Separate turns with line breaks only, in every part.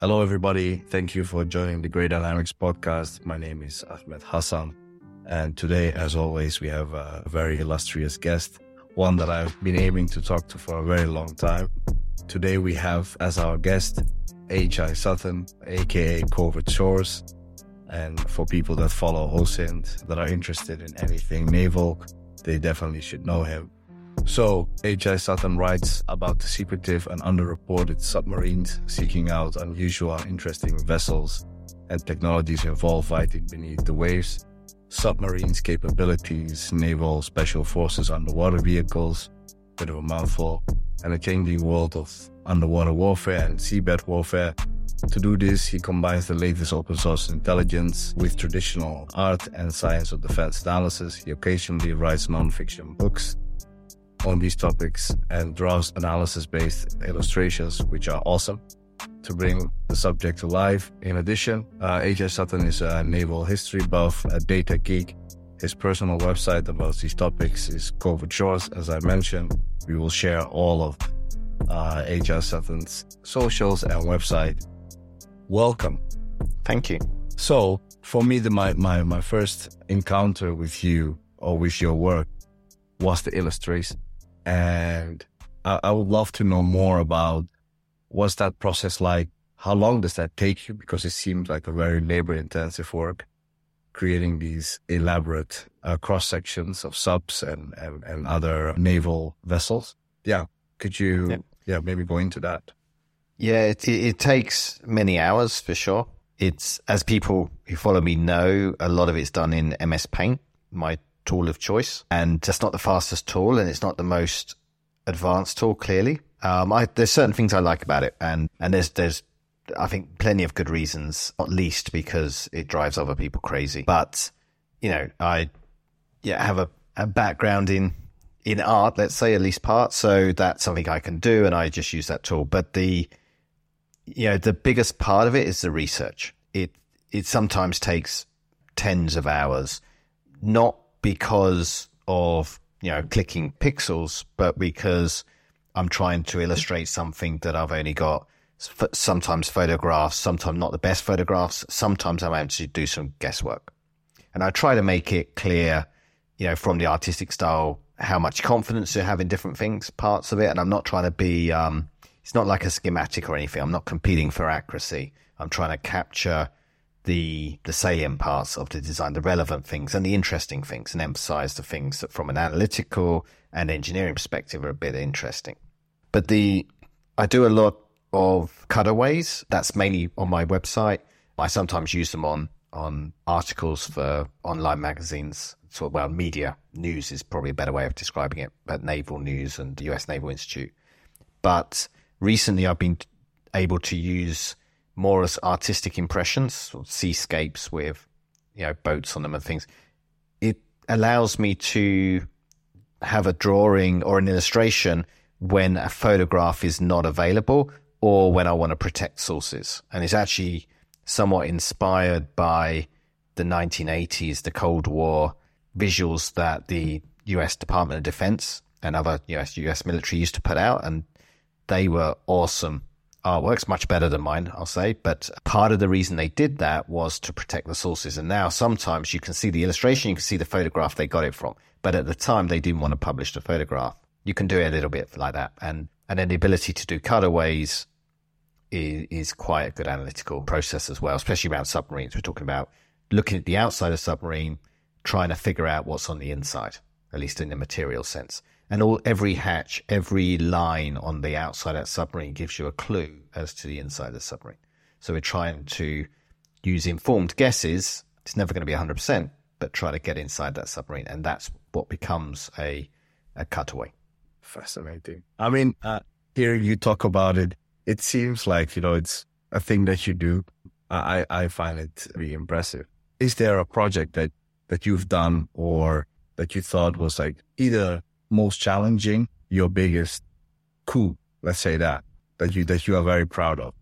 Hello, everybody. Thank you for joining the Grey Dynamics podcast. My name is Ahmed Hassan. And today, as always, we have a very illustrious guest, one that I've been aiming to talk to for a very long time. Today, we have as our guest H.I. Sutton, aka Covert Shores. And for people that follow OSINT that are interested in anything naval, they definitely should know him. So, H.I. Sutton writes about the secretive and underreported submarines seeking out unusual interesting vessels and technologies involved fighting beneath the waves, submarines capabilities, naval special forces underwater vehicles, bit of a mouthful, and a changing world of underwater warfare and seabed warfare. To do this, he combines the latest open source intelligence with traditional art and science of defense analysis. He occasionally writes nonfiction books on these topics and draws analysis based illustrations, which are awesome to bring the subject to life. In addition, uh. Sutton is a naval history buff, a data geek. His personal website about these topics is Covert Shores, as I mentioned. We will share all of uh. Sutton's socials and website. Welcome.
Thank you.
So, for me, the, my, my, my first encounter with you or with your work was the illustration and I, I would love to know more about what's that process like? How long does that take you? Because it seems like a very labor intensive work creating these elaborate uh, cross sections of subs and, and, and other naval vessels. Yeah. Could you, yeah, yeah maybe go into that?
Yeah, it, it, it, takes many hours for sure. It's, as people who follow me know, a lot of it's done in MS Paint, my tool of choice, and it's not the fastest tool, and it's not the most advanced tool. Clearly, um, I, there's certain things I like about it, and and there's there's I think plenty of good reasons, not least because it drives other people crazy. But you know, I yeah have a, a background in in art, let's say at least part, so that's something I can do, and I just use that tool. But the you know the biggest part of it is the research. It it sometimes takes tens of hours, not because of, you know, clicking pixels, but because I'm trying to illustrate something that I've only got sometimes photographs, sometimes not the best photographs. Sometimes I'm able to do some guesswork. And I try to make it clear, you know, from the artistic style, how much confidence you have in different things, parts of it. And I'm not trying to be, um, it's not like a schematic or anything. I'm not competing for accuracy. I'm trying to capture the the salient parts of the design, the relevant things and the interesting things, and emphasize the things that from an analytical and engineering perspective are a bit interesting. But the I do a lot of cutaways. That's mainly on my website. I sometimes use them on on articles for online magazines. So, well, media news is probably a better way of describing it, but naval news and the US Naval Institute. But recently, I've been able to use more as artistic impressions, seascapes with you know boats on them and things. It allows me to have a drawing or an illustration when a photograph is not available or when I want to protect sources. And it's actually somewhat inspired by the 1980s, the Cold War visuals that the US Department of Defense and other US, US military used to put out. And they were awesome Uh, artwork's much better than mine, I'll say. But part of the reason they did that was to protect the sources. And now sometimes you can see the illustration, you can see the photograph they got it from. But at the time, they didn't want to publish the photograph. You can do it a little bit like that. And, and then the ability to do cutaways is, is quite a good analytical process as well, especially around submarines. We're talking about looking at the outside of submarine, trying to figure out what's on the inside, at least in the material sense and all every hatch, every line on the outside of that submarine gives you a clue as to the inside of the submarine. So we're trying to use informed guesses. It's never going to be 100%, but try to get inside that submarine. And that's what becomes a, a cutaway.
Fascinating. I mean, uh, hearing you talk about it, it seems like, you know, it's a thing that you do. I, I find it really impressive. Is there a project that, that you've done or that you thought was like either most challenging, your biggest coup, let's say that, that you that you are very proud of?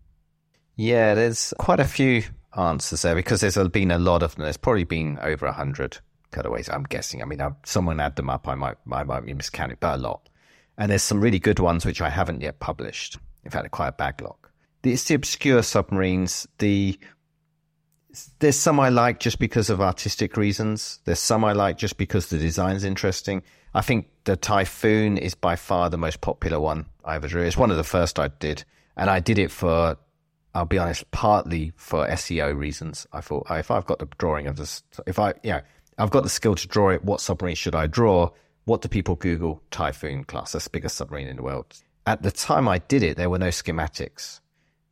Yeah, there's quite a few answers there because there's been a lot of them. There's probably been over a hundred cutaways. I'm guessing. I mean, I've, someone add them up. I might I might be miscounting, but a lot. And there's some really good ones which I haven't yet published. In fact, quite a backlog. it's the obscure submarines. The there's some I like just because of artistic reasons. There's some I like just because the design's interesting. I think the Typhoon is by far the most popular one I ever drew. It's one of the first I did, and I did it for, I'll be honest, partly for SEO reasons. I thought oh, if I've got the drawing of this, if I, yeah, I've got the skill to draw it. What submarine should I draw? What do people Google? Typhoon class, that's the biggest submarine in the world. At the time I did it, there were no schematics.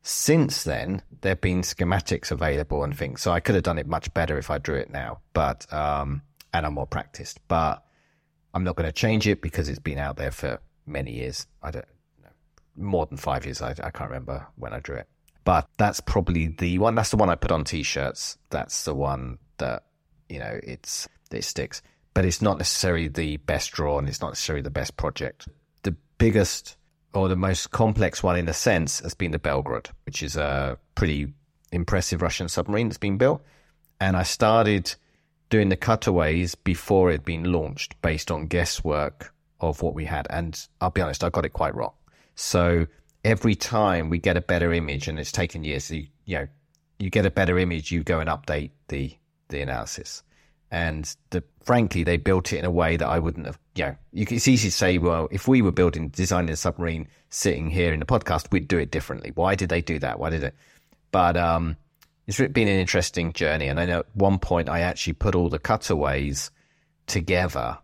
Since then, there have been schematics available and things. So I could have done it much better if I drew it now, but, um, and I'm more practiced, but I'm not going to change it because it's been out there for many years. I don't know, more than five years. I, I can't remember when I drew it, but that's probably the one. That's the one I put on t-shirts. That's the one that, you know, it's, it sticks, but it's not necessarily the best drawn. It's not necessarily the best project. The biggest or the most complex one in a sense has been the Belgorod, which is a pretty impressive Russian submarine that's been built. And I started doing the cutaways before it had been launched based on guesswork of what we had. And I'll be honest, I got it quite wrong. So every time we get a better image, and it's taken years, you, you know, you get a better image, you go and update the the analysis. And the, frankly, they built it in a way that I wouldn't have. You know, you, it's easy to say, well, if we were building, designing a submarine sitting here in the podcast, we'd do it differently. Why did they do that? Why did it? But um, it's been an interesting journey. And I know at one point I actually put all the cutaways together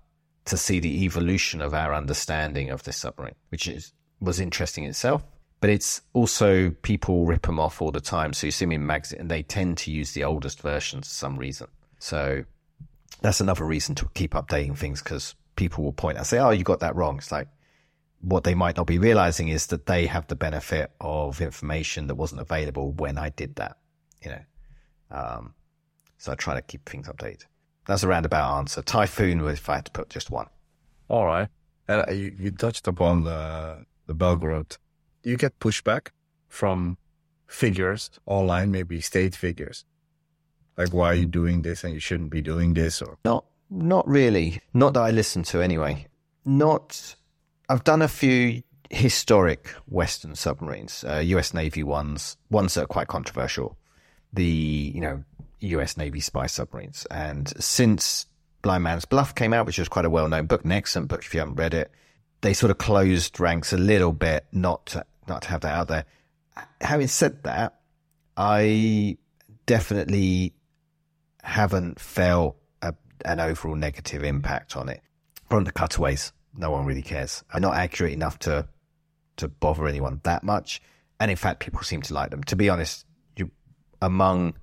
to see the evolution of our understanding of the submarine, which is, was interesting itself. But it's also people rip them off all the time. So you see them in magazines, and they tend to use the oldest versions for some reason. So that's another reason to keep updating things because people will point and say, "Oh, you got that wrong." It's like what they might not be realizing is that they have the benefit of information that wasn't available when I did that. You know, um, so I try to keep things updated. That's a roundabout answer. Typhoon, if I had to put just one.
All right, and uh, you, you touched upon the the Belgorod. Do you get pushback from figures online, maybe state figures? Like, why are you doing this and you shouldn't be doing this? Or
not, not really. Not that I listen to anyway. Not. I've done a few historic Western submarines, uh, U.S. Navy ones, ones that are quite controversial. The you know U.S. Navy spy submarines, and since Blind Man's Bluff came out, which was quite a well-known book, an excellent book if you haven't read it, they sort of closed ranks a little bit, not to, not to have that out there. Having said that, I definitely haven't felt an overall negative impact on it. From the cutaways, no one really cares. I'm not accurate enough to to bother anyone that much, and in fact, people seem to like them. To be honest, you among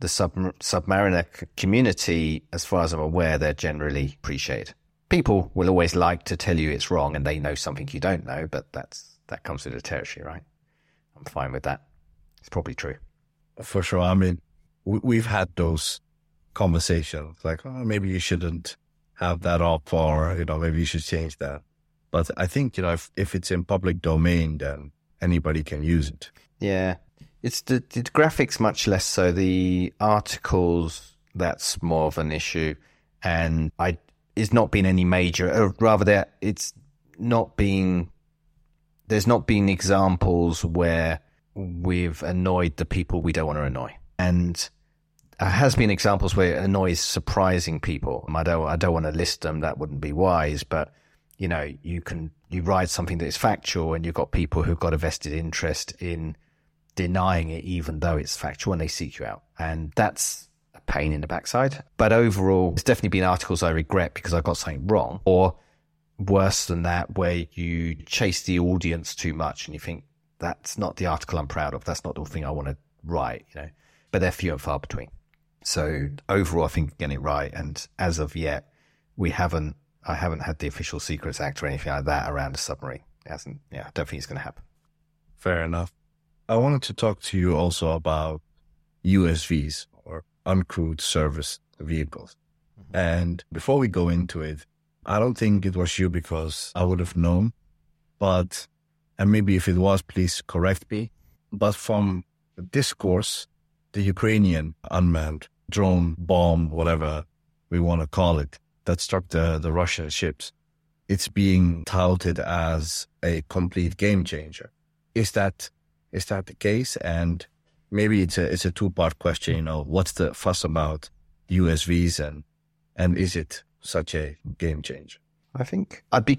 the sub, submariner community, as far as I'm aware, they're generally appreciated. People will always like to tell you it's wrong and they know something you don't know, but that's that comes with the territory, right? I'm fine with that. It's probably true.
For sure. I mean, we've had those conversations like, oh, maybe you shouldn't have that up or, you know, maybe you should change that. But I think, you know, if, if it's in public domain, then anybody can use it.
Yeah. It's the, the graphics much less so. The articles, that's more of an issue. And I, it's not been any major, or rather there, it's not been, there's not been examples where we've annoyed the people we don't want to annoy. And Uh, has been examples where it annoys surprising people. I don't, I don't want to list them. That wouldn't be wise, but you know, you can, you write something that is factual and you've got people who've got a vested interest in denying it, even though it's factual and they seek you out. And that's a pain in the backside. But overall, there's definitely been articles I regret because I got something wrong or worse than that, where you chase the audience too much and you think that's not the article I'm proud of. That's not the thing I want to write, you know, but they're few and far between. So overall, I think getting it right. And as of yet, we haven't, I haven't had the official Secrets Act or anything like that around a submarine. It hasn't, yeah, I don't think it's going to happen.
Fair enough. I wanted to talk to you also about USVs or uncrewed surface vehicles. Mm-hmm. And before we go into it, I don't think it was you because I would have known, but, and maybe if it was, please correct me. But from the discourse, the Ukrainian unmanned drone bomb, whatever we want to call it, that struck the, the Russian ships, it's being touted as a complete game changer. Is that Is that the case? And maybe it's a it's a two part question. You know, what's the fuss about USVs and and is it such a game changer?
I think I'd be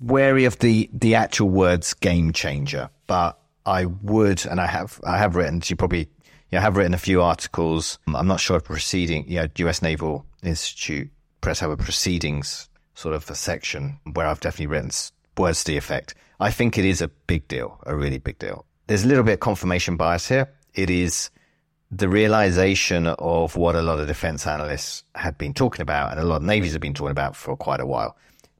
wary of the the actual words game changer, but I would, and I have I have written. You probably yeah, I have written a few articles. I'm not sure if proceeding, yeah, U.S. Naval Institute Press have a proceedings sort of a section where I've definitely written words to the effect. I think it is a big deal, a really big deal. There's a little bit of confirmation bias here. It is the realization of what a lot of defense analysts had been talking about and a lot of navies have been talking about for quite a while.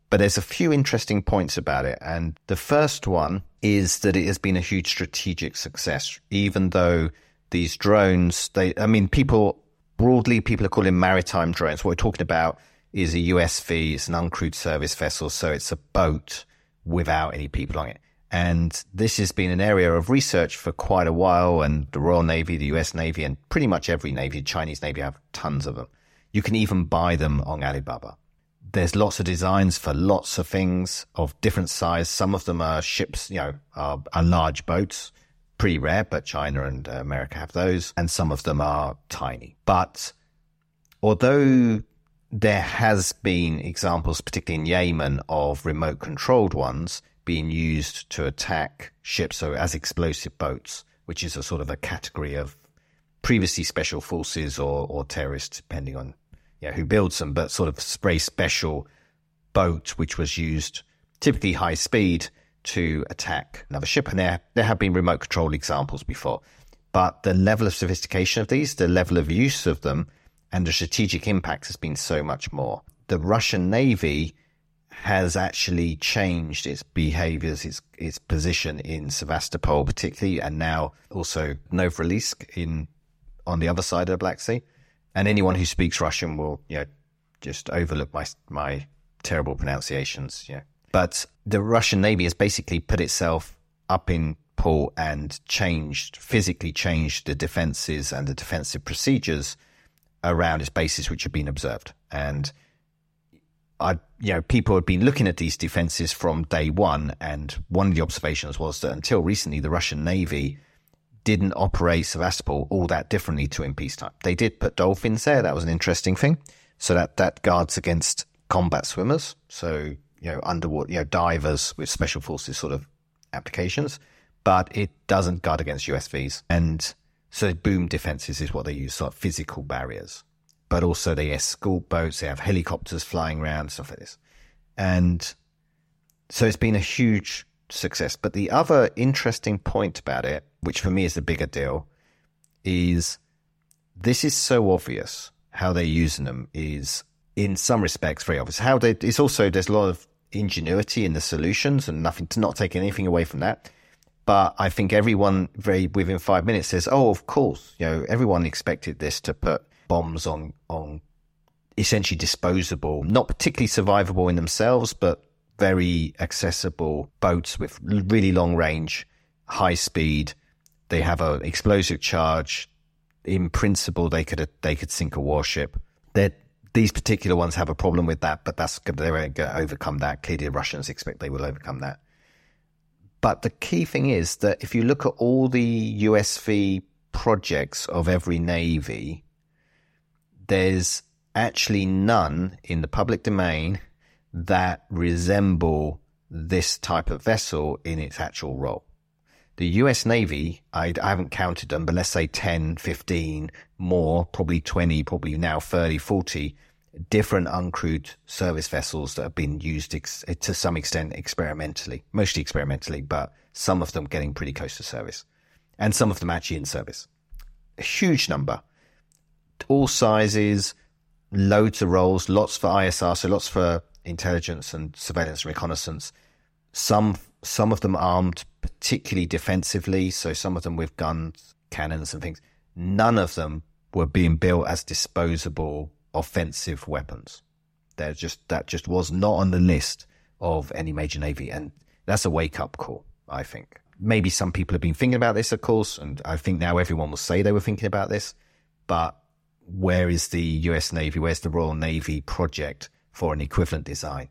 But there's a few interesting points about it. And the first one is that it has been a huge strategic success, even though these drones, they, I mean, people broadly, people are calling maritime drones. What we're talking about is a USV, it's an uncrewed surface vessel. So it's a boat without any people on it. And this has been an area of research for quite a while. And the Royal Navy, the US Navy, and pretty much every Navy, Chinese Navy have tons of them. You can even buy them on Alibaba. There's lots of designs for lots of things of different size. Some of them are ships, you know, are, are large boats pretty rare, but China and uh, America have those, and some of them are tiny. But although there has been examples, particularly in Yemen, of remote controlled ones being used to attack ships, so as explosive boats, which is a sort of a category of previously special forces or, or terrorists, depending on who builds them, but sort of spray special boat, which was used typically high speed to attack another ship. And there, there have been remote control examples before. But the level of sophistication of these, the level of use of them, and the strategic impact has been so much more. The Russian Navy has actually changed its behaviors, its, its position in Sevastopol, particularly, and now also Novorossiysk in, on the other side of the Black Sea. And anyone who speaks Russian will, you know, just overlook my, my terrible pronunciations, you know, but the Russian Navy has basically put itself up in port and changed, physically changed the defenses and the defensive procedures around its bases, which have been observed. And I, you know, people had been looking at these defenses from day one. And one of the observations was that until recently, the Russian Navy didn't operate Sevastopol all that differently to in peacetime. They did put dolphins there. That was an interesting thing. So that, that guards against combat swimmers. So you know, underwater, you know, divers with special forces sort of applications, but it doesn't guard against USVs. And so boom defenses is what they use, sort of physical barriers. But also they escort boats, they have helicopters flying around, stuff like this. And so it's been a huge success. But the other interesting point about it, which for me is the bigger deal, is this is so obvious how they're using them is in some respects very obvious. How they, it's also, there's a lot of ingenuity in the solutions and nothing to not take anything away from that. But I think everyone very within five minutes says, "Oh, of course, you know, everyone expected this to put bombs on on essentially disposable, not particularly survivable in themselves, but very accessible boats with really long range, high speed. They have an explosive charge. In principle, they could they could sink a warship. They're these particular ones have a problem with that, but that's they're going to overcome that. Clearly, the Russians expect they will overcome that. But the key thing is that if you look at all the USV projects of every navy, there's actually none in the public domain that resemble this type of vessel in its actual role. The US Navy, I, I, haven't counted them, but let's say 10, 15 more, probably 20, probably now 30, 40 different uncrewed surface vessels that have been used ex- to some extent experimentally, mostly experimentally, but some of them getting pretty close to service and some of them actually in service. A huge number, all sizes, loads of roles, lots for ISR, so lots for intelligence and surveillance and reconnaissance. Some some of them armed particularly defensively, so some of them with guns, cannons, and things. None of them were being built as disposable offensive weapons. There just that just was not on the list of any major navy, and that's a wake up call. I think maybe some people have been thinking about this, of course, and I think now everyone will say they were thinking about this. But where is the U.S. Navy? Where's the Royal Navy project for an equivalent design?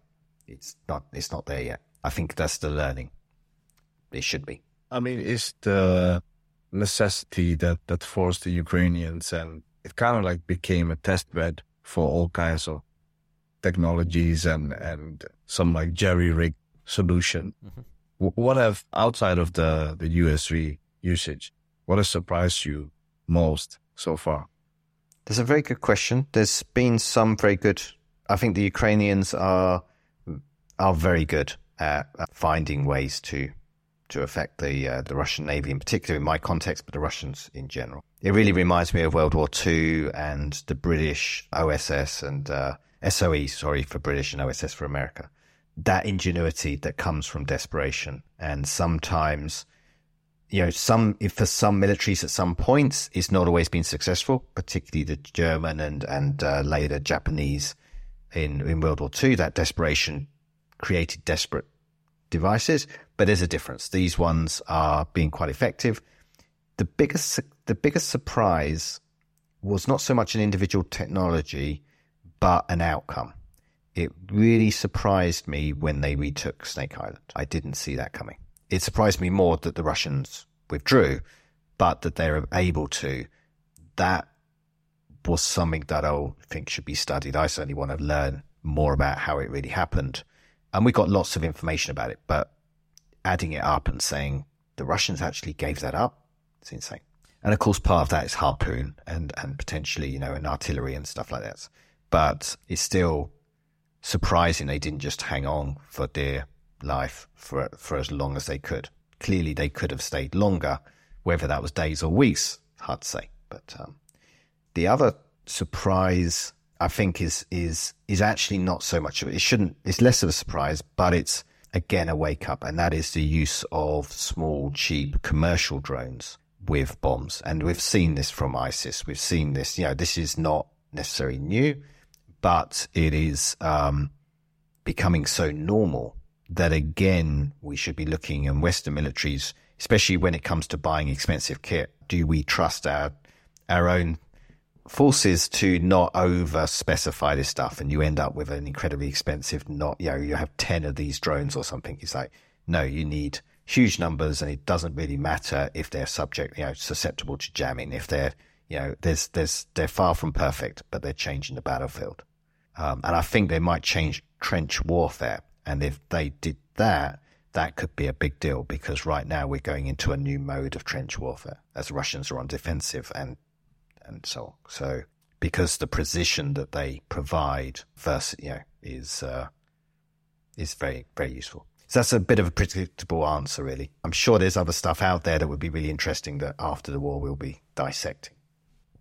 It's not. It's not there yet. I think that's the learning. It should be.
I mean, is the necessity that, that forced the Ukrainians and it kind of like became a test bed for all kinds of technologies and, and some like jerry rig solution. Mm-hmm. What have outside of the, the USV usage, what has surprised you most so far?
That's a very good question. There's been some very good. I think the Ukrainians are are very good at, finding ways to to affect the uh, the Russian navy, in particular in my context, but the Russians in general. It really reminds me of World War II and the British OSS and uh, SOE, sorry for British and OSS for America. That ingenuity that comes from desperation, and sometimes you know, some for some militaries at some points, it's not always been successful, particularly the German and and uh, later Japanese in in World War II. That desperation created desperate devices, but there's a difference. These ones are being quite effective. The biggest the biggest surprise was not so much an individual technology, but an outcome. It really surprised me when they retook Snake Island. I didn't see that coming it surprised me more that the Russians withdrew, but that they're able to. That was something that I think should be studied. I certainly want to learn more about how it really happened. And we got lots of information about it, but adding it up and saying the Russians actually gave that up, it's insane. And of course, part of that is harpoon and, and potentially, you know, an artillery and stuff like that. But it's still surprising they didn't just hang on for dear life for for as long as they could. Clearly, they could have stayed longer, whether that was days or weeks, hard to say. But um, the other surprise, I think, is is is actually not so much of it. It shouldn't. It's less of a surprise, but it's again a wake up, and that is the use of small, cheap commercial drones with bombs. And we've seen this from ISIS. We've seen this. You know, this is not necessarily new, but it is um, becoming so normal that again, we should be looking in Western militaries, especially when it comes to buying expensive kit. Do we trust our, our own forces to not over specify this stuff and you end up with an incredibly expensive, not, you know, you have 10 of these drones or something. It's like, no, you need huge numbers and it doesn't really matter if they're subject, you know, susceptible to jamming. If they're, you know, there's, there's, they're far from perfect, but they're changing the battlefield. Um, and I think they might change trench warfare and if they did that, that could be a big deal because right now we're going into a new mode of trench warfare as Russians are on defensive and and so on. So because the precision that they provide versus you know is uh, is very very useful. So that's a bit of a predictable answer, really. I'm sure there's other stuff out there that would be really interesting that after the war we'll be dissecting.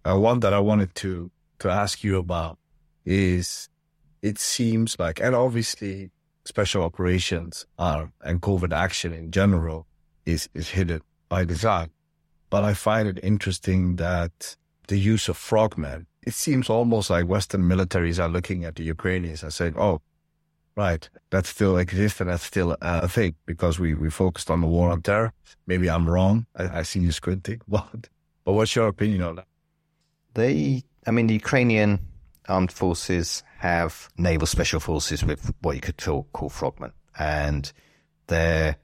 Uh, one that I wanted to to ask you about is it seems like, and obviously special operations are and covert action in general is, is hidden by design. But I find it interesting that the use of frogmen, it seems almost like Western militaries are looking at the Ukrainians and saying, oh, right, that still exists and that's still a thing because we, we focused on the war on terror. Maybe I'm wrong. I, I see you squinting. But, but what's your opinion on that?
They, I mean, the Ukrainian armed forces have naval special forces with what you could call, call frogmen, and they're,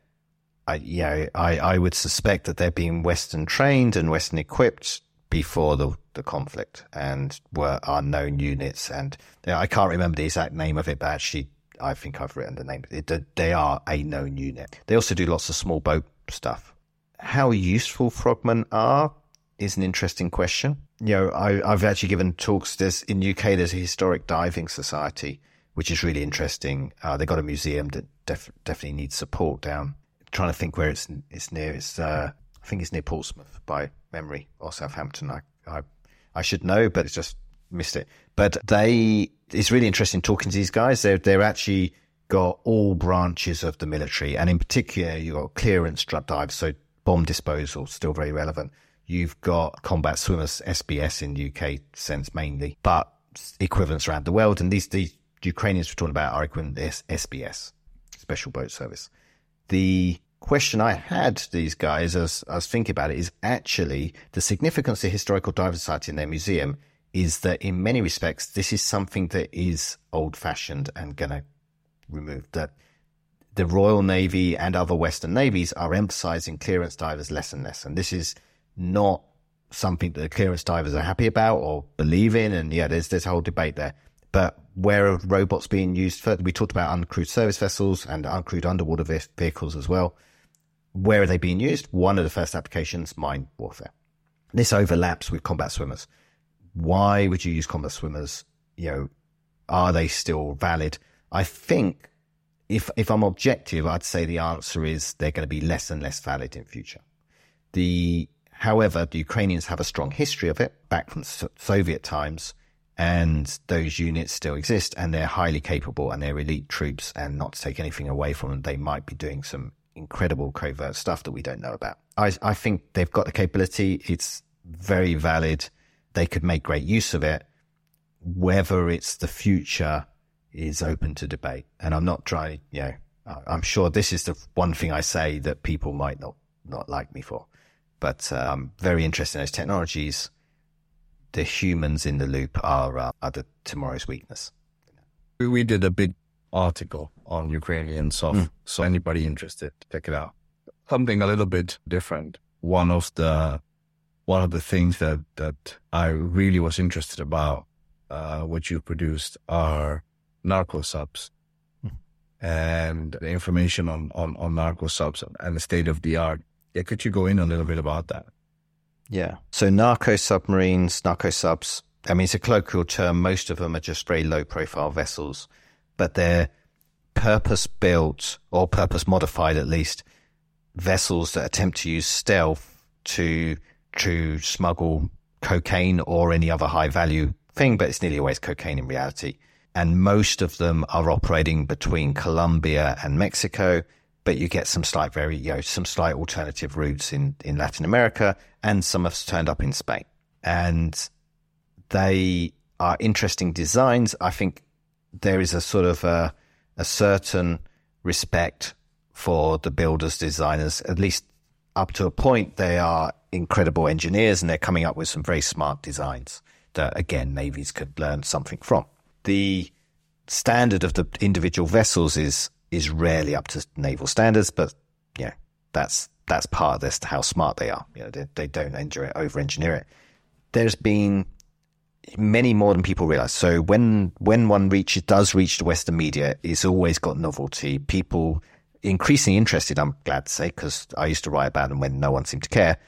I, you know, I, I would suspect that they're being Western trained and Western equipped before the, the conflict and were unknown units. And you know, I can't remember the exact name of it, but actually, I think I've written the name. It, they are a known unit. They also do lots of small boat stuff. How useful frogmen are is an interesting question. You know, I, have actually given talks. There's in UK, there's a historic diving society, which is really interesting. Uh, they got a museum that def- definitely needs support down. I'm trying to think where it's it's near. It's uh, I think it's near Portsmouth by memory or Southampton. I I, I should know, but it's just missed it. But they, it's really interesting talking to these guys. They're they're actually got all branches of the military, and in particular, you've got clearance dives, so bomb disposal still very relevant You've got combat swimmers, SBS in the UK sense mainly, but equivalents around the world. And these, these Ukrainians we're talking about are equivalent to SBS, Special Boat Service. The question I had to these guys as I was thinking about it is actually the significance of Historical Dive Society in their museum is that in many respects, this is something that is old fashioned and going to remove that the Royal Navy and other Western navies are emphasizing clearance divers less and less. And this is not something that the clearance divers are happy about or believe in. And yeah, there's this whole debate there. But where are robots being used for? We talked about uncrewed surface vessels and uncrewed underwater vehicles as well. Where are they being used? One of the first applications, mine warfare. This overlaps with combat swimmers. Why would you use combat swimmers? You know, are they still valid? I think if if I'm objective, I'd say the answer is they're going to be less and less valid in future. The however, the Ukrainians have a strong history of it back from Soviet times, and those units still exist, and they're highly capable, and they're elite troops. And not to take anything away from them, they might be doing some incredible covert stuff that we don't know about. I I think they've got the capability. It's very valid. They could make great use of it. Whether it's the future is open to debate. And I'm not trying, you know, I'm sure this is the one thing I say that people might not, not like me for. But uh, I'm very interested in those technologies. The humans in the loop are, uh, are the, tomorrow's weakness.
We did a big article on Ukrainian SOF. Mm. So anybody interested, check it out. Something a little bit different. One of the one of the things that that I really was interested about, uh, what you produced, are narco subs hmm. and the information on, on, on narco subs and the state of the art. Yeah, could you go in a little bit about that?
Yeah. So narco submarines, narco subs, I mean, it's a colloquial term. Most of them are just very low profile vessels, but they're purpose built or purpose modified, at least, vessels that attempt to use stealth to, to smuggle cocaine or any other high value thing, but it's nearly always cocaine in reality and most of them are operating between Colombia and Mexico. But you get some slight, very, you know, some slight alternative routes in, in Latin America, and some have turned up in Spain. And they are interesting designs. I think there is a sort of a, a certain respect for the builders, designers, at least up to a point. They are incredible engineers and they're coming up with some very smart designs that, again, navies could learn something from the standard of the individual vessels is is rarely up to naval standards, but yeah, that's that's part of this how smart they are. You know, they, they don't engineer over engineer it. There's been many more than people realize. So when when one reaches does reach the Western media, it's always got novelty. People increasingly interested. I'm glad to say because I used to write about them when no one seemed to care,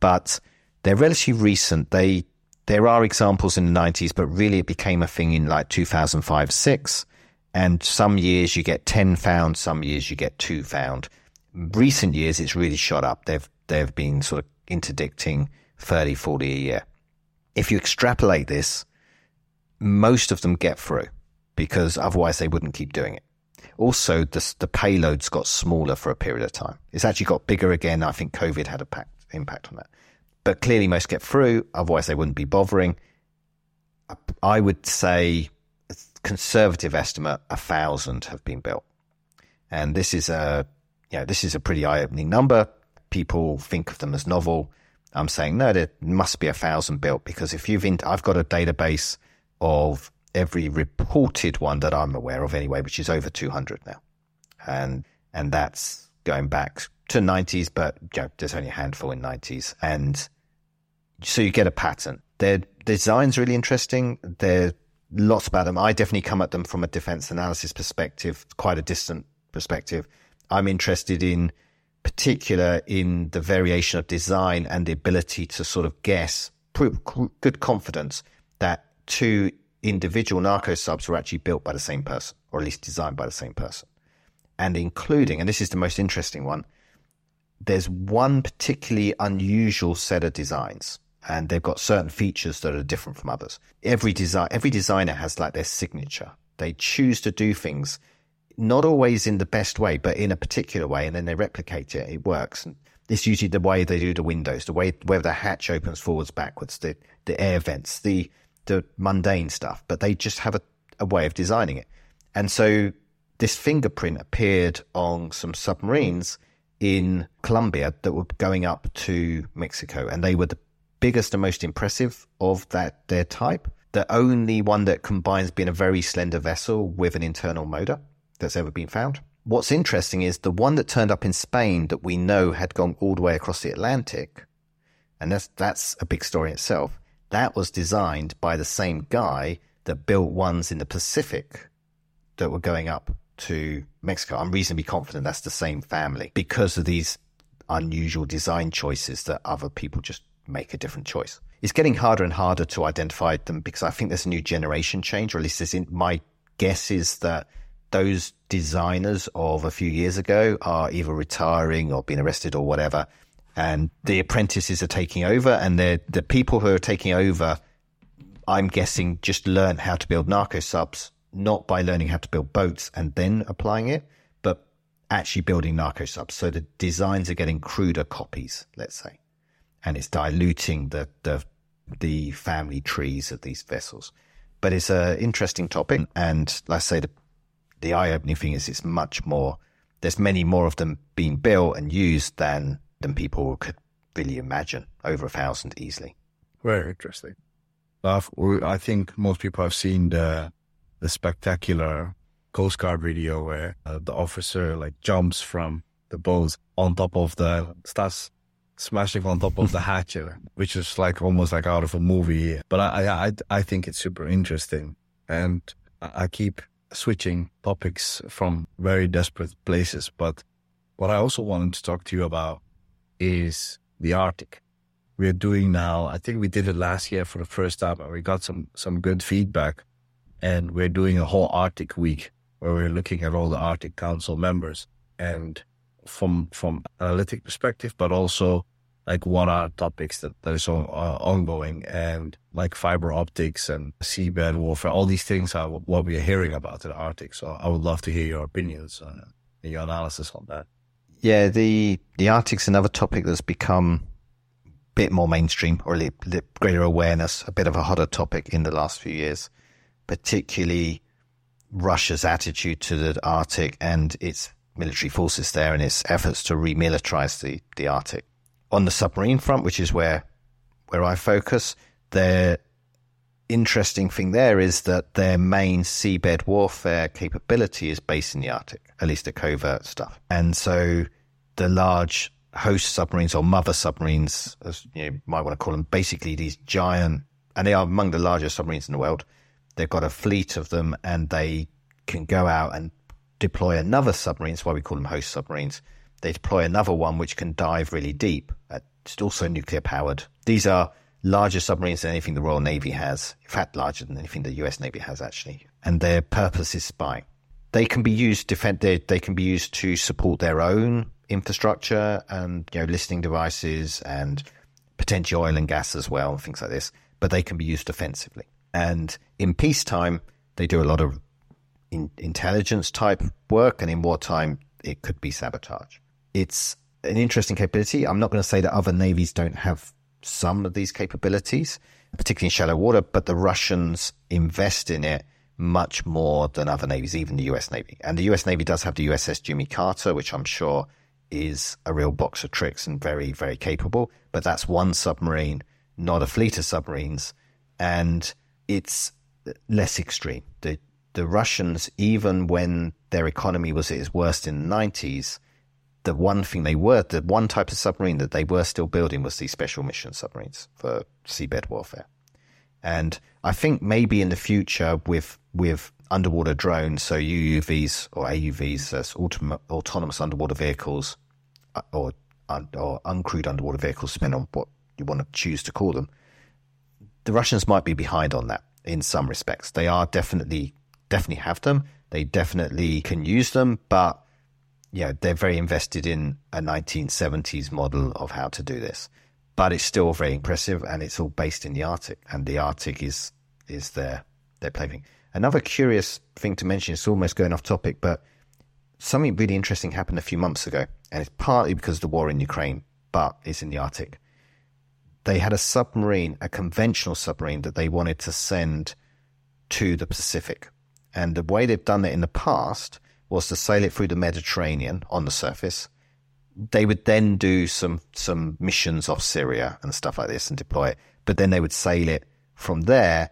but they're relatively recent. They there are examples in the 90s, but really it became a thing in like 2005, 6. And some years you get 10 found, some years you get two found. Recent years, it's really shot up. They've, they've been sort of interdicting 30, 40 a year. If you extrapolate this, most of them get through because otherwise they wouldn't keep doing it. Also, the, the payloads got smaller for a period of time. It's actually got bigger again. I think COVID had a pact, impact on that but clearly most get through. Otherwise, they wouldn't be bothering. I would say, a conservative estimate, a thousand have been built, and this is a, you know, this is a pretty eye-opening number. People think of them as novel. I'm saying no, there must be a thousand built because if you've, in, I've got a database of every reported one that I'm aware of anyway, which is over 200 now, and and that's going back to 90s, but you know, there's only a handful in 90s. And so you get a pattern. Their design's really interesting. There's lots about them. I definitely come at them from a defense analysis perspective, quite a distant perspective. I'm interested in particular in the variation of design and the ability to sort of guess good confidence that two individual narco subs were actually built by the same person, or at least designed by the same person. And including, and this is the most interesting one, there's one particularly unusual set of designs and they've got certain features that are different from others. Every design, every designer has like their signature. They choose to do things not always in the best way, but in a particular way, and then they replicate it. It works. And it's usually the way they do the windows, the way where the hatch opens forwards, backwards, the the air vents, the the mundane stuff. But they just have a, a way of designing it. And so this fingerprint appeared on some submarines in Colombia that were going up to Mexico, and they were the biggest and most impressive of that their type. The only one that combines being a very slender vessel with an internal motor that's ever been found. what's interesting is the one that turned up in Spain that we know had gone all the way across the Atlantic, and that's that's a big story itself. That was designed by the same guy that built ones in the Pacific that were going up to Mexico. I'm reasonably confident that's the same family because of these unusual design choices that other people just make a different choice. It's getting harder and harder to identify them because I think there's a new generation change, or at least in, my guess is that those designers of a few years ago are either retiring or being arrested or whatever. And the apprentices are taking over, and the the people who are taking over, I'm guessing, just learn how to build narco subs, not by learning how to build boats and then applying it, but actually building narco subs. So the designs are getting cruder copies, let's say, and it's diluting the the the family trees of these vessels. But it's an interesting topic, and let's say the the eye opening thing is it's much more. There's many more of them being built and used than than people could really imagine. Over a thousand easily.
Very interesting. I think most people have seen the the spectacular Coast Guard video where uh, the officer like jumps from the boat on top of the starts smashing on top of the hatch, which is like almost like out of a movie. But I I I think it's super interesting, and I keep switching topics from very desperate places. But what I also wanted to talk to you about is the Arctic. We're doing now, I think we did it last year for the first time and we got some, some good feedback. And we're doing a whole Arctic week where we're looking at all the Arctic Council members and from, from analytic perspective, but also like what are topics that, is on, uh, ongoing and like fiber optics and seabed warfare all these things are what we are hearing about in the arctic. So i would love to hear your opinions uh, and your analysis on that.
Yeah the the arctic's another topic that's become a bit more mainstream or a greater awareness a bit of a hotter topic in the last few years particularly russia's attitude to the arctic and its military forces there and its efforts to remilitarize the, the arctic on the submarine front, which is where where I focus, the interesting thing there is that their main seabed warfare capability is based in the Arctic, at least the covert stuff. And so the large host submarines or mother submarines, as you might want to call them, basically these giant, and they are among the largest submarines in the world. They've got a fleet of them and they can go out and deploy another submarine. That's why we call them host submarines they deploy another one which can dive really deep. It's also nuclear powered. These are larger submarines than anything the Royal Navy has. In fact, larger than anything the US Navy has actually. And their purpose is spying. They can be used defend. They, they can be used to support their own infrastructure and you know listening devices and potential oil and gas as well, things like this. But they can be used defensively. And in peacetime, they do a lot of in, intelligence type work, and in wartime, it could be sabotage it's an interesting capability. I'm not going to say that other navies don't have some of these capabilities, particularly in shallow water, but the Russians invest in it much more than other navies, even the US Navy. And the US Navy does have the USS Jimmy Carter, which I'm sure is a real box of tricks and very, very capable. But that's one submarine, not a fleet of submarines. And it's less extreme. The, the Russians, even when their economy was at its worst in the 90s, the one thing they were, the one type of submarine that they were still building was these special mission submarines for seabed warfare. And I think maybe in the future with with underwater drones, so UUVs or AUVs, as autonomous underwater vehicles, uh, or or uncrewed underwater vehicles, depending on what you want to choose to call them, the Russians might be behind on that in some respects. They are definitely definitely have them. They definitely can use them, but yeah, they're very invested in a 1970s model of how to do this, but it's still very impressive, and it's all based in the Arctic, and the Arctic is is their their plaything. Another curious thing to mention, it's almost going off topic, but something really interesting happened a few months ago, and it's partly because of the war in Ukraine, but it's in the Arctic. They had a submarine, a conventional submarine that they wanted to send to the Pacific. And the way they've done it in the past was to sail it through the Mediterranean on the surface. They would then do some some missions off Syria and stuff like this and deploy it. But then they would sail it from there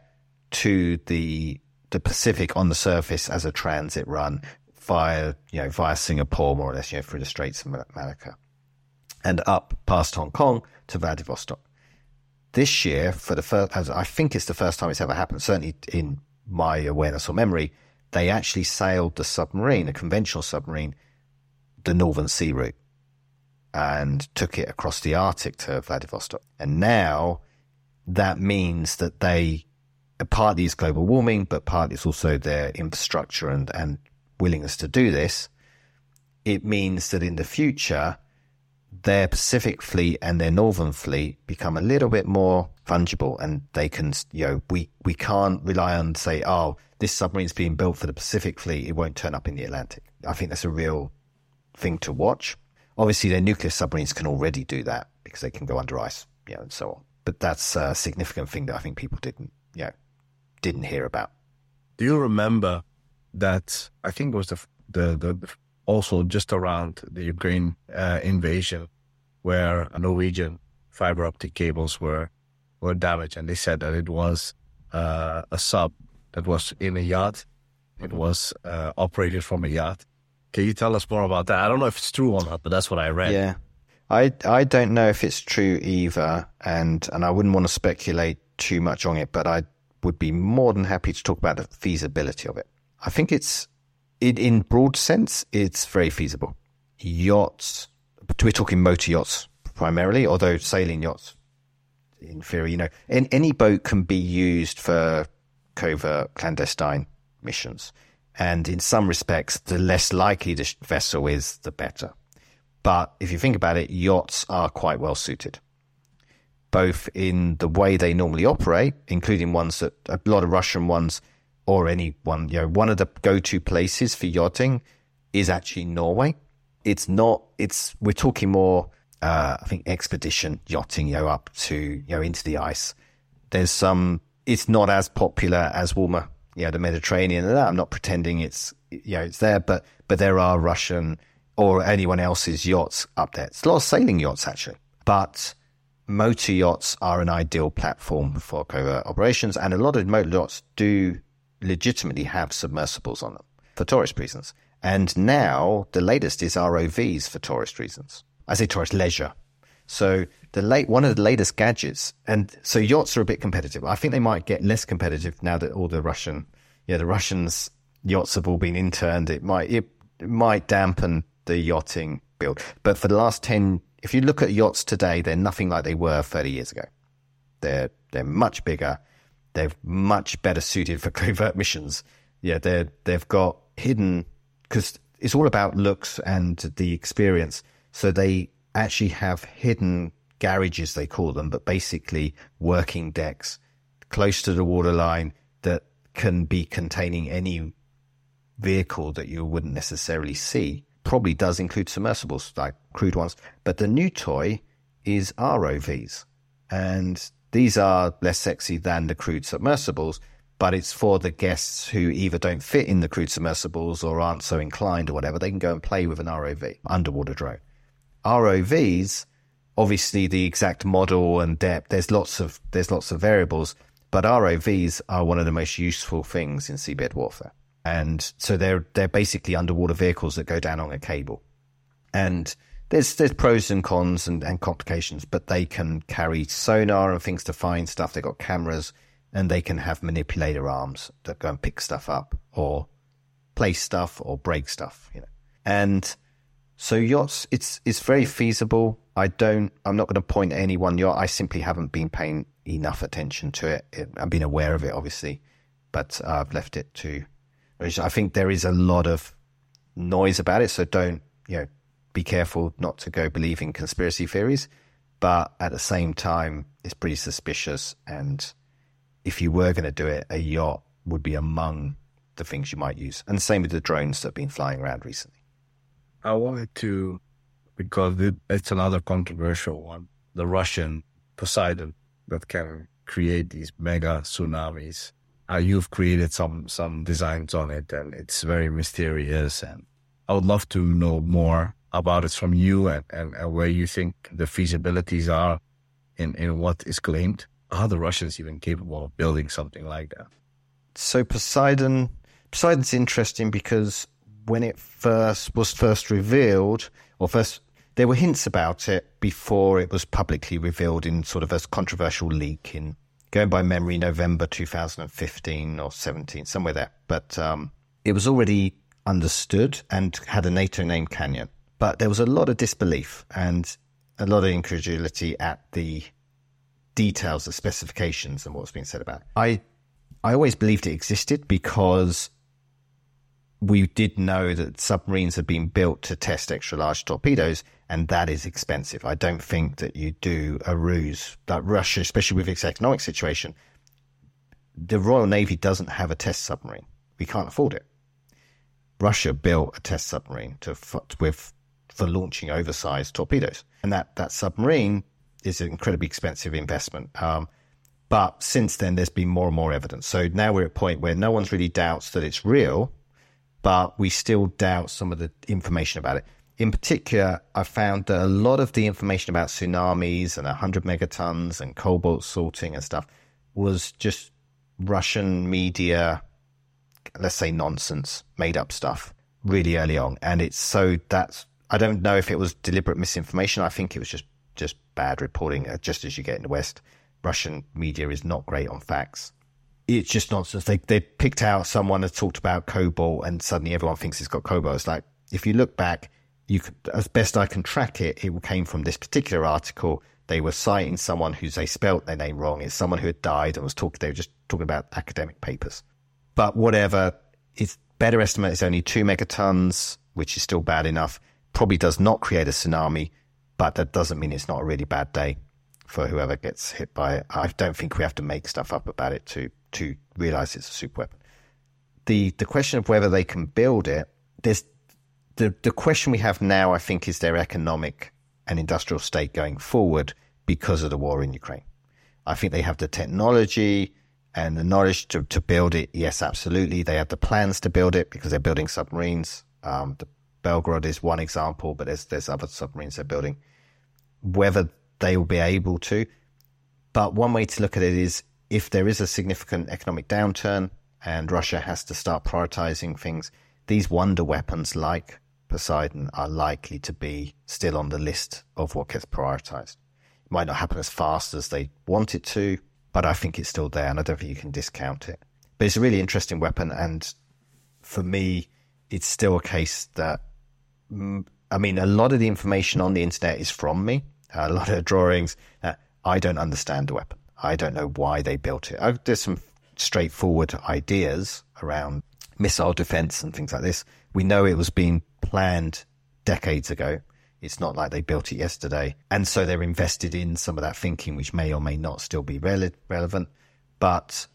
to the the Pacific on the surface as a transit run via, you know, via Singapore, more or less, you know, through the Straits of Malacca and up past Hong Kong to Vladivostok. This year, for the first, I think it's the first time it's ever happened, certainly in my awareness or memory, they actually sailed the submarine, a conventional submarine, the Northern Sea route and took it across the Arctic to Vladivostok. And now that means that they, partly is global warming, but partly it's also their infrastructure and, and willingness to do this. It means that in the future, their Pacific fleet and their Northern fleet become a little bit more fungible and they can, you know, we, we can't rely on say, oh, this submarine's being built for the Pacific fleet. It won't turn up in the Atlantic. I think that's a real thing to watch. Obviously, their nuclear submarines can already do that because they can go under ice, you know, and so on. But that's a significant thing that I think people didn't, you know, didn't hear about.
Do you remember that? I think it was the the, the also just around the Ukraine uh, invasion, where Norwegian fiber optic cables were were damaged, and they said that it was uh, a sub that was in a yacht. It was uh, operated from a yacht, can you tell us more about that? I don't know if it's true or not, but that's what I read.
Yeah. I, I don't know if it's true either, and, and I wouldn't want to speculate too much on it, but I would be more than happy to talk about the feasibility of it. I think it's, it, in broad sense, it's very feasible. Yachts, we're talking motor yachts primarily, although sailing yachts, in theory, you know, any boat can be used for covert clandestine missions. And in some respects, the less likely the vessel is, the better. But if you think about it, yachts are quite well suited, both in the way they normally operate, including ones that a lot of Russian ones or any one, you know, one of the go to places for yachting is actually Norway. It's not, it's, we're talking more, uh, I think expedition yachting, you know, up to, you know, into the ice. There's some, it's not as popular as warmer you know, the Mediterranean and that. I'm not pretending it's, you know, it's there, but, but there are Russian or anyone else's yachts up there. It's a lot of sailing yachts actually, but motor yachts are an ideal platform for covert operations. And a lot of motor yachts do legitimately have submersibles on them for tourist reasons. And now the latest is ROVs for tourist reasons. I say tourist leisure. So the late one of the latest gadgets, and so yachts are a bit competitive. I think they might get less competitive now that all the Russian, yeah, the Russians yachts have all been interned. It might it, it might dampen the yachting build. But for the last ten, if you look at yachts today, they're nothing like they were thirty years ago. They're they're much bigger. They're much better suited for covert missions. Yeah, they're they've got hidden because it's all about looks and the experience. So they actually have hidden garages, they call them, but basically working decks close to the waterline that can be containing any vehicle that you wouldn't necessarily see. Probably does include submersibles, like crude ones. But the new toy is ROVs. And these are less sexy than the crude submersibles, but it's for the guests who either don't fit in the crude submersibles or aren't so inclined or whatever. They can go and play with an ROV, underwater drone. ROVs obviously the exact model and depth there's lots of there's lots of variables but ROVs are one of the most useful things in seabed warfare and so they're they're basically underwater vehicles that go down on a cable and there's there's pros and cons and, and complications but they can carry sonar and things to find stuff they've got cameras and they can have manipulator arms that go and pick stuff up or place stuff or break stuff you know and so yachts, it's it's very feasible. I don't. I'm not going to point at any one yacht. I simply haven't been paying enough attention to it. it I've been aware of it, obviously, but uh, I've left it to. I think there is a lot of noise about it, so don't you know? Be careful not to go believing conspiracy theories, but at the same time, it's pretty suspicious. And if you were going to do it, a yacht would be among the things you might use. And the same with the drones that have been flying around recently.
I wanted to, because it's another controversial one, the Russian Poseidon that can create these mega tsunamis. Uh, you've created some some designs on it, and it's very mysterious. And I would love to know more about it from you and, and, and where you think the feasibilities are in, in what is claimed. Are the Russians even capable of building something like that?
So Poseidon, Poseidon's interesting because when it first was first revealed, or first there were hints about it before it was publicly revealed in sort of a controversial leak in going by memory November 2015 or 17, somewhere there. But um, it was already understood and had a NATO name Kanyon. But there was a lot of disbelief and a lot of incredulity at the details, the specifications, and what's being said about it. I I always believed it existed because we did know that submarines had been built to test extra large torpedoes, and that is expensive. I don't think that you do a ruse that Russia, especially with its economic situation. The Royal Navy doesn't have a test submarine. We can't afford it. Russia built a test submarine to with for launching oversized torpedoes, and that that submarine is an incredibly expensive investment. Um, but since then, there's been more and more evidence. So now we're at a point where no one's really doubts that it's real but we still doubt some of the information about it. In particular, I found that a lot of the information about tsunamis and 100 megatons and cobalt salting and stuff was just Russian media, let's say nonsense, made up stuff really early on. And it's so that's, I don't know if it was deliberate misinformation. I think it was just, just bad reporting, uh, just as you get in the West. Russian media is not great on facts it's just nonsense. They they picked out someone that talked about cobalt, and suddenly everyone thinks it's got cobalt. It's like if you look back, you could, as best I can track it, it came from this particular article. They were citing someone who they spelt their name wrong. It's someone who had died and was talking. They were just talking about academic papers. But whatever, its better estimate is only two megatons, which is still bad enough. Probably does not create a tsunami, but that doesn't mean it's not a really bad day for whoever gets hit by it. I don't think we have to make stuff up about it to to realize it's a super weapon. The the question of whether they can build it, there's the the question we have now, I think, is their economic and industrial state going forward because of the war in Ukraine. I think they have the technology and the knowledge to, to build it. Yes, absolutely. They have the plans to build it because they're building submarines. Um, the Belgorod is one example, but there's there's other submarines they're building. Whether they will be able to, but one way to look at it is if there is a significant economic downturn and Russia has to start prioritizing things, these wonder weapons like Poseidon are likely to be still on the list of what gets prioritized. It might not happen as fast as they want it to, but I think it's still there and I don't think you can discount it. But it's a really interesting weapon. And for me, it's still a case that, I mean, a lot of the information on the internet is from me, a lot of drawings. Uh, I don't understand the weapon. I don't know why they built it. I've, uh, there's some straightforward ideas around missile defense and things like this. We know it was being planned decades ago. It's not like they built it yesterday. And so they're invested in some of that thinking, which may or may not still be rele- relevant. But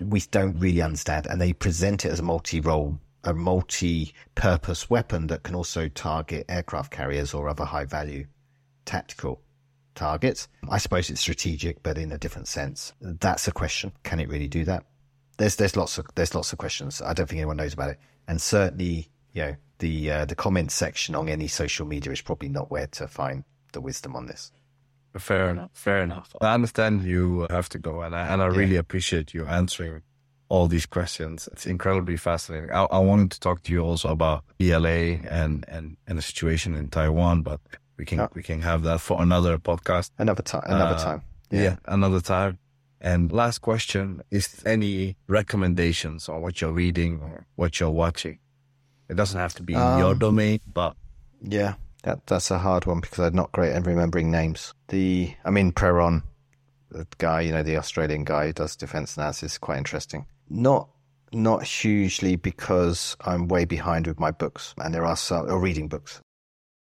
we don't really understand. And they present it as a multi role, a multi purpose weapon that can also target aircraft carriers or other high value tactical targets. I suppose it's strategic, but in a different sense. That's a question. Can it really do that? There's there's lots of there's lots of questions. I don't think anyone knows about it, and certainly, you know, the uh, the comment section on any social media is probably not where to find the wisdom on this.
Fair enough. Fair enough. I understand you have to go, and I, and I yeah. really appreciate you answering all these questions. It's incredibly fascinating. I, I wanted to talk to you also about PLA and, and, and the situation in Taiwan, but we can we can have that for another podcast.
Another time. Another uh, time.
Yeah. yeah, another time. And last question: Is any recommendations on what you're reading or what you're watching? It doesn't have to be um, your domain, but
yeah, that that's a hard one because I'm not great at remembering names. The I mean, Perun, the guy, you know, the Australian guy who does defense analysis, is quite interesting. Not not hugely because I'm way behind with my books, and there are some or reading books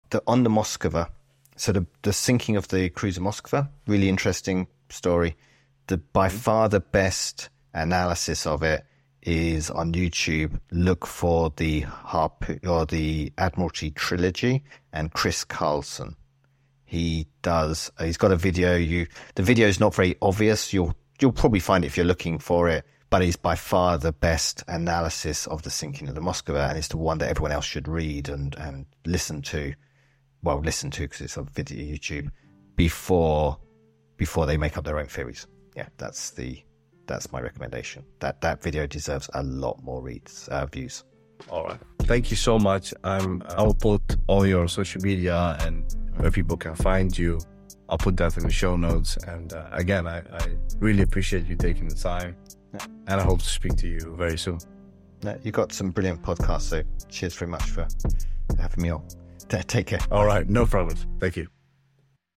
the on the Moskva, so the the sinking of the cruiser Moskva, really interesting story. The by mm-hmm. far the best analysis of it is on YouTube. Look for the Harp or the Admiralty trilogy and Chris Carlson. He does. He's got a video. You the video is not very obvious. You'll you'll probably find it if you're looking for it. But he's by far the best analysis of the sinking of the Moskva, and it's the one that everyone else should read and, and listen to well listen to because it's on video YouTube before before they make up their own theories. Yeah, that's the that's my recommendation. That that video deserves a lot more reads uh, views.
All right. Thank you so much. I'm, I'll put all your social media and where people can find you. I'll put that in the show notes. And uh, again, I, I, really appreciate you taking the time. Yeah. And I hope to speak to you very soon.
Yeah, you got some brilliant podcasts. So cheers very much for having me on. Take care.
All right. No problem. Thank you.